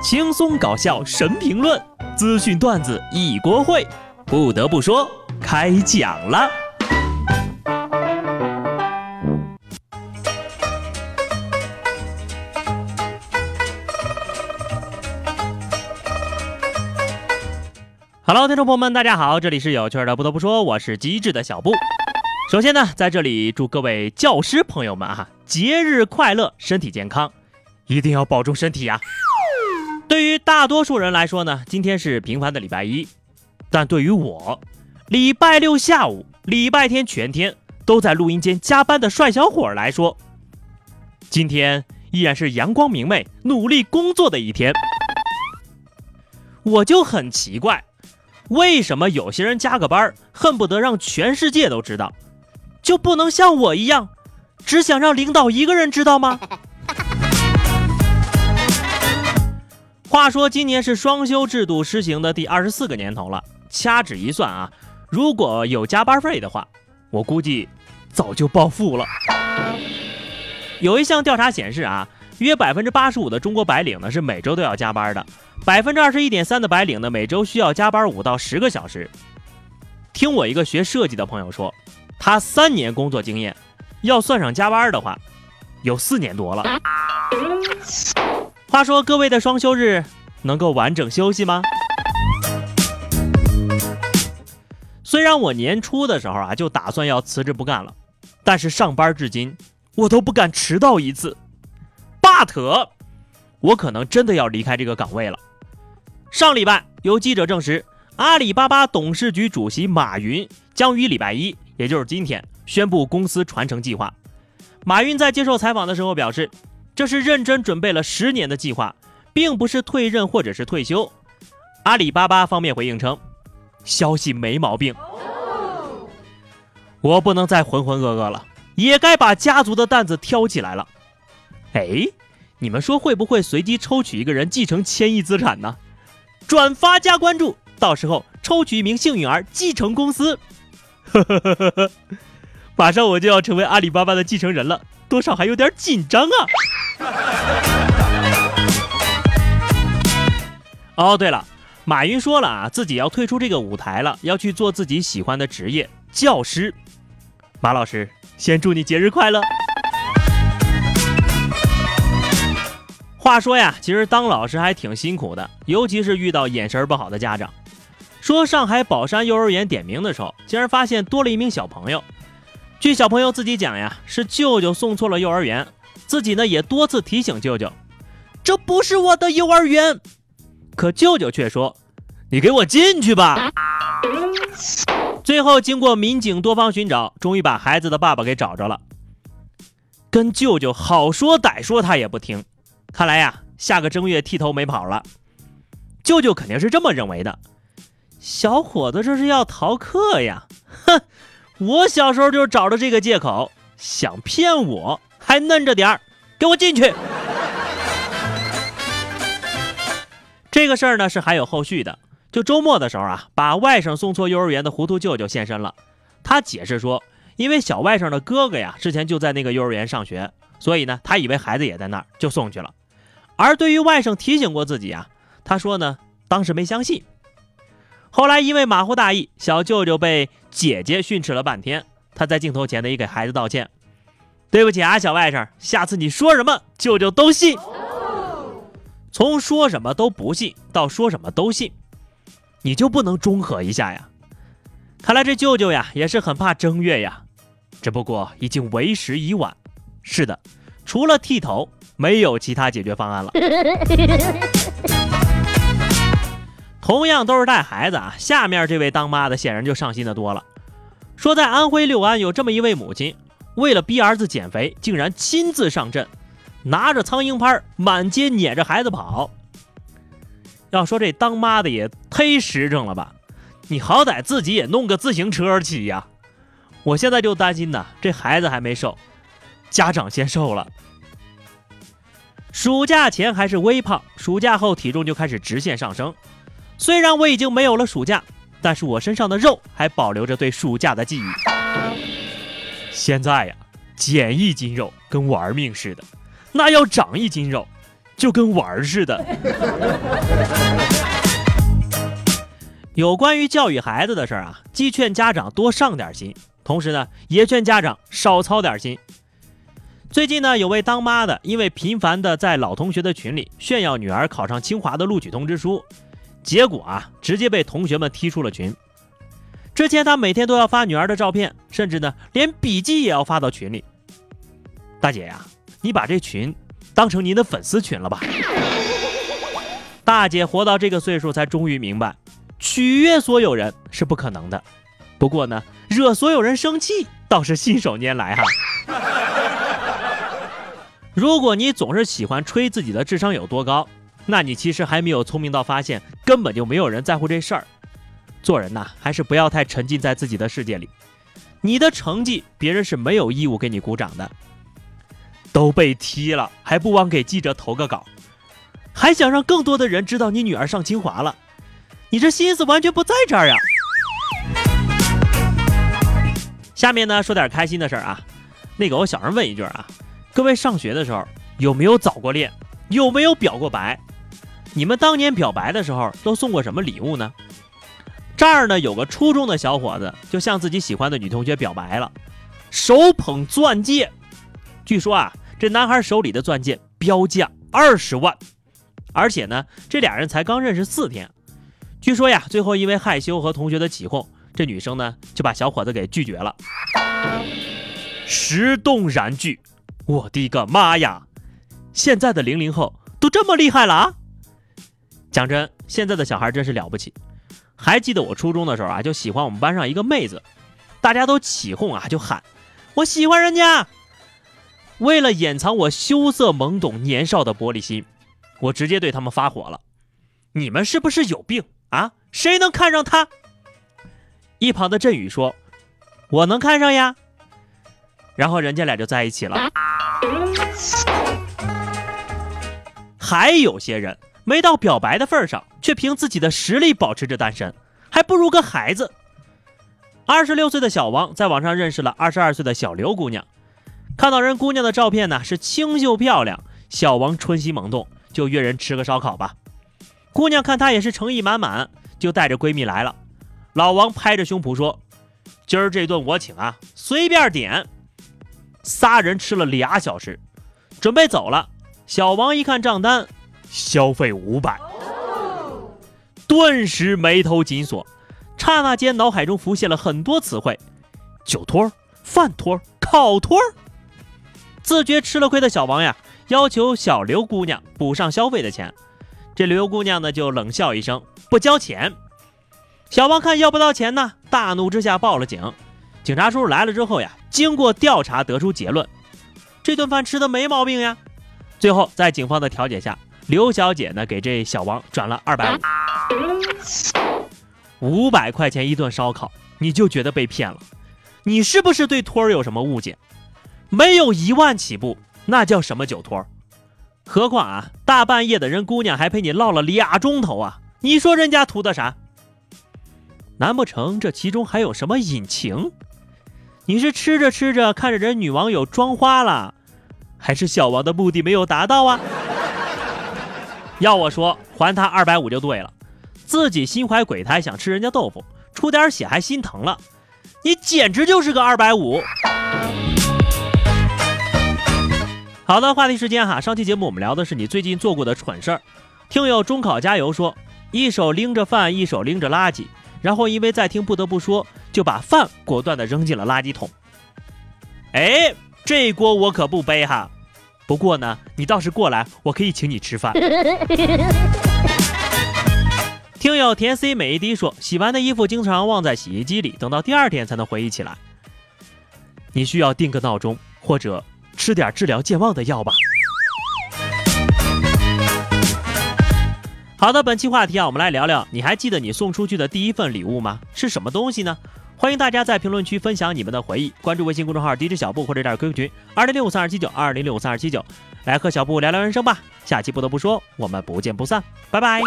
轻松搞笑神评论，资讯段子一锅烩。不得不说，开讲了。Hello，听众朋友们，大家好，这里是有趣的。不得不说，我是机智的小布。首先呢，在这里祝各位教师朋友们啊，节日快乐，身体健康，一定要保重身体呀。对于大多数人来说呢，今天是平凡的礼拜一，但对于我，礼拜六下午、礼拜天全天都在录音间加班的帅小伙来说，今天依然是阳光明媚、努力工作的一天。我就很奇怪，为什么有些人加个班，恨不得让全世界都知道？就不能像我一样，只想让领导一个人知道吗？话说今年是双休制度施行的第二十四个年头了，掐指一算啊，如果有加班费的话，我估计早就暴富了。有一项调查显示啊，约百分之八十五的中国白领呢是每周都要加班的，百分之二十一点三的白领呢每周需要加班五到十个小时。听我一个学设计的朋友说。他三年工作经验，要算上加班的话，有四年多了。话说各位的双休日能够完整休息吗？虽然我年初的时候啊就打算要辞职不干了，但是上班至今我都不敢迟到一次。but 我可能真的要离开这个岗位了。上礼拜有记者证实，阿里巴巴董事局主席马云将于礼拜一。也就是今天宣布公司传承计划，马云在接受采访的时候表示，这是认真准备了十年的计划，并不是退任或者是退休。阿里巴巴方面回应称，消息没毛病，我不能再浑浑噩噩了，也该把家族的担子挑起来了。哎，你们说会不会随机抽取一个人继承千亿资产呢？转发加关注，到时候抽取一名幸运儿继承公司。呵呵呵呵呵，马上我就要成为阿里巴巴的继承人了，多少还有点紧张啊！哦，对了，马云说了啊，自己要退出这个舞台了，要去做自己喜欢的职业——教师。马老师，先祝你节日快乐。话说呀，其实当老师还挺辛苦的，尤其是遇到眼神不好的家长。说上海宝山幼儿园点名的时候，竟然发现多了一名小朋友。据小朋友自己讲呀，是舅舅送错了幼儿园，自己呢也多次提醒舅舅，这不是我的幼儿园。可舅舅却说：“你给我进去吧。”最后经过民警多方寻找，终于把孩子的爸爸给找着了。跟舅舅好说歹说，他也不听。看来呀，下个正月剃头没跑了。舅舅肯定是这么认为的。小伙子，这是要逃课呀！哼，我小时候就找着这个借口，想骗我还嫩着点儿，给我进去！这个事儿呢是还有后续的，就周末的时候啊，把外甥送错幼儿园的糊涂舅舅现身了。他解释说，因为小外甥的哥哥呀之前就在那个幼儿园上学，所以呢，他以为孩子也在那儿，就送去了。而对于外甥提醒过自己啊，他说呢，当时没相信。后来因为马虎大意，小舅舅被姐姐训斥了半天。他在镜头前呢也给孩子道歉：“对不起啊，小外甥，下次你说什么舅舅都信。”从说什么都不信到说什么都信，你就不能中和一下呀？看来这舅舅呀也是很怕正月呀，只不过已经为时已晚。是的，除了剃头，没有其他解决方案了。同样都是带孩子啊，下面这位当妈的显然就上心的多了。说在安徽六安有这么一位母亲，为了逼儿子减肥，竟然亲自上阵，拿着苍蝇拍满街撵着孩子跑。要说这当妈的也忒实诚了吧？你好歹自己也弄个自行车骑呀！我现在就担心呢，这孩子还没瘦，家长先瘦了。暑假前还是微胖，暑假后体重就开始直线上升。虽然我已经没有了暑假，但是我身上的肉还保留着对暑假的记忆。现在呀，减一斤肉跟玩命似的，那要长一斤肉，就跟玩儿似的。有关于教育孩子的事儿啊，既劝家长多上点心，同时呢，也劝家长少操点心。最近呢，有位当妈的因为频繁的在老同学的群里炫耀女儿考上清华的录取通知书，结果啊，直接被同学们踢出了群。之前他每天都要发女儿的照片，甚至呢，连笔记也要发到群里。大姐呀，你把这群当成您的粉丝群了吧？大姐活到这个岁数，才终于明白。取悦所有人是不可能的，不过呢，惹所有人生气倒是信手拈来哈。如果你总是喜欢吹自己的智商有多高，那你其实还没有聪明到发现根本就没有人在乎这事儿。做人呐，还是不要太沉浸在自己的世界里。你的成绩，别人是没有义务给你鼓掌的。都被踢了，还不忘给记者投个稿，还想让更多的人知道你女儿上清华了。你这心思完全不在这儿呀！下面呢说点开心的事儿啊。那个我小声问一句啊，各位上学的时候有没有早过恋？有没有表过白？你们当年表白的时候都送过什么礼物呢？这儿呢有个初中的小伙子就向自己喜欢的女同学表白了，手捧钻戒。据说啊，这男孩手里的钻戒标价二十万，而且呢，这俩人才刚认识四天。据说呀，最后因为害羞和同学的起哄，这女生呢就把小伙子给拒绝了。石动燃拒，我的个妈呀！现在的零零后都这么厉害了啊！讲真，现在的小孩真是了不起。还记得我初中的时候啊，就喜欢我们班上一个妹子，大家都起哄啊，就喊我喜欢人家。为了掩藏我羞涩懵懂年少的玻璃心，我直接对他们发火了：你们是不是有病？啊，谁能看上他？一旁的振宇说：“我能看上呀。”然后人家俩就在一起了。还有些人没到表白的份儿上，却凭自己的实力保持着单身，还不如个孩子。二十六岁的小王在网上认识了二十二岁的小刘姑娘，看到人姑娘的照片呢，是清秀漂亮，小王春心萌动，就约人吃个烧烤吧。姑娘看他也是诚意满满，就带着闺蜜来了。老王拍着胸脯说：“今儿这顿我请啊，随便点。”仨人吃了俩小时，准备走了。小王一看账单，消费五百，顿时眉头紧锁，刹那间脑海中浮现了很多词汇：酒托、饭托、烤托。自觉吃了亏的小王呀，要求小刘姑娘补上消费的钱。这刘姑娘呢，就冷笑一声，不交钱。小王看要不到钱呢，大怒之下报了警。警察叔叔来了之后呀，经过调查得出结论，这顿饭吃的没毛病呀。最后在警方的调解下，刘小姐呢给这小王转了二百五，五百块钱一顿烧烤，你就觉得被骗了？你是不是对托儿有什么误解？没有一万起步，那叫什么酒托？何况啊，大半夜的人姑娘还陪你唠了俩钟头啊！你说人家图的啥？难不成这其中还有什么隐情？你是吃着吃着看着人女网友妆花了，还是小王的目的没有达到啊？要我说，还他二百五就对了。自己心怀鬼胎想吃人家豆腐，出点血还心疼了，你简直就是个二百五！好的，话题时间哈，上期节目我们聊的是你最近做过的蠢事儿。听友中考加油说，一手拎着饭，一手拎着垃圾，然后因为在听不得不说，就把饭果断的扔进了垃圾桶。哎，这锅我可不背哈。不过呢，你倒是过来，我可以请你吃饭。听友甜 C 美一滴说，洗完的衣服经常忘在洗衣机里，等到第二天才能回忆起来。你需要定个闹钟，或者。吃点治疗健忘的药吧。好的，本期话题啊，我们来聊聊，你还记得你送出去的第一份礼物吗？是什么东西呢？欢迎大家在评论区分享你们的回忆，关注微信公众号 DJ 小布或者加入 QQ 群二零六五三二七九二零六五三二七九，来和小布聊聊人生吧。下期不得不说，我们不见不散，拜拜。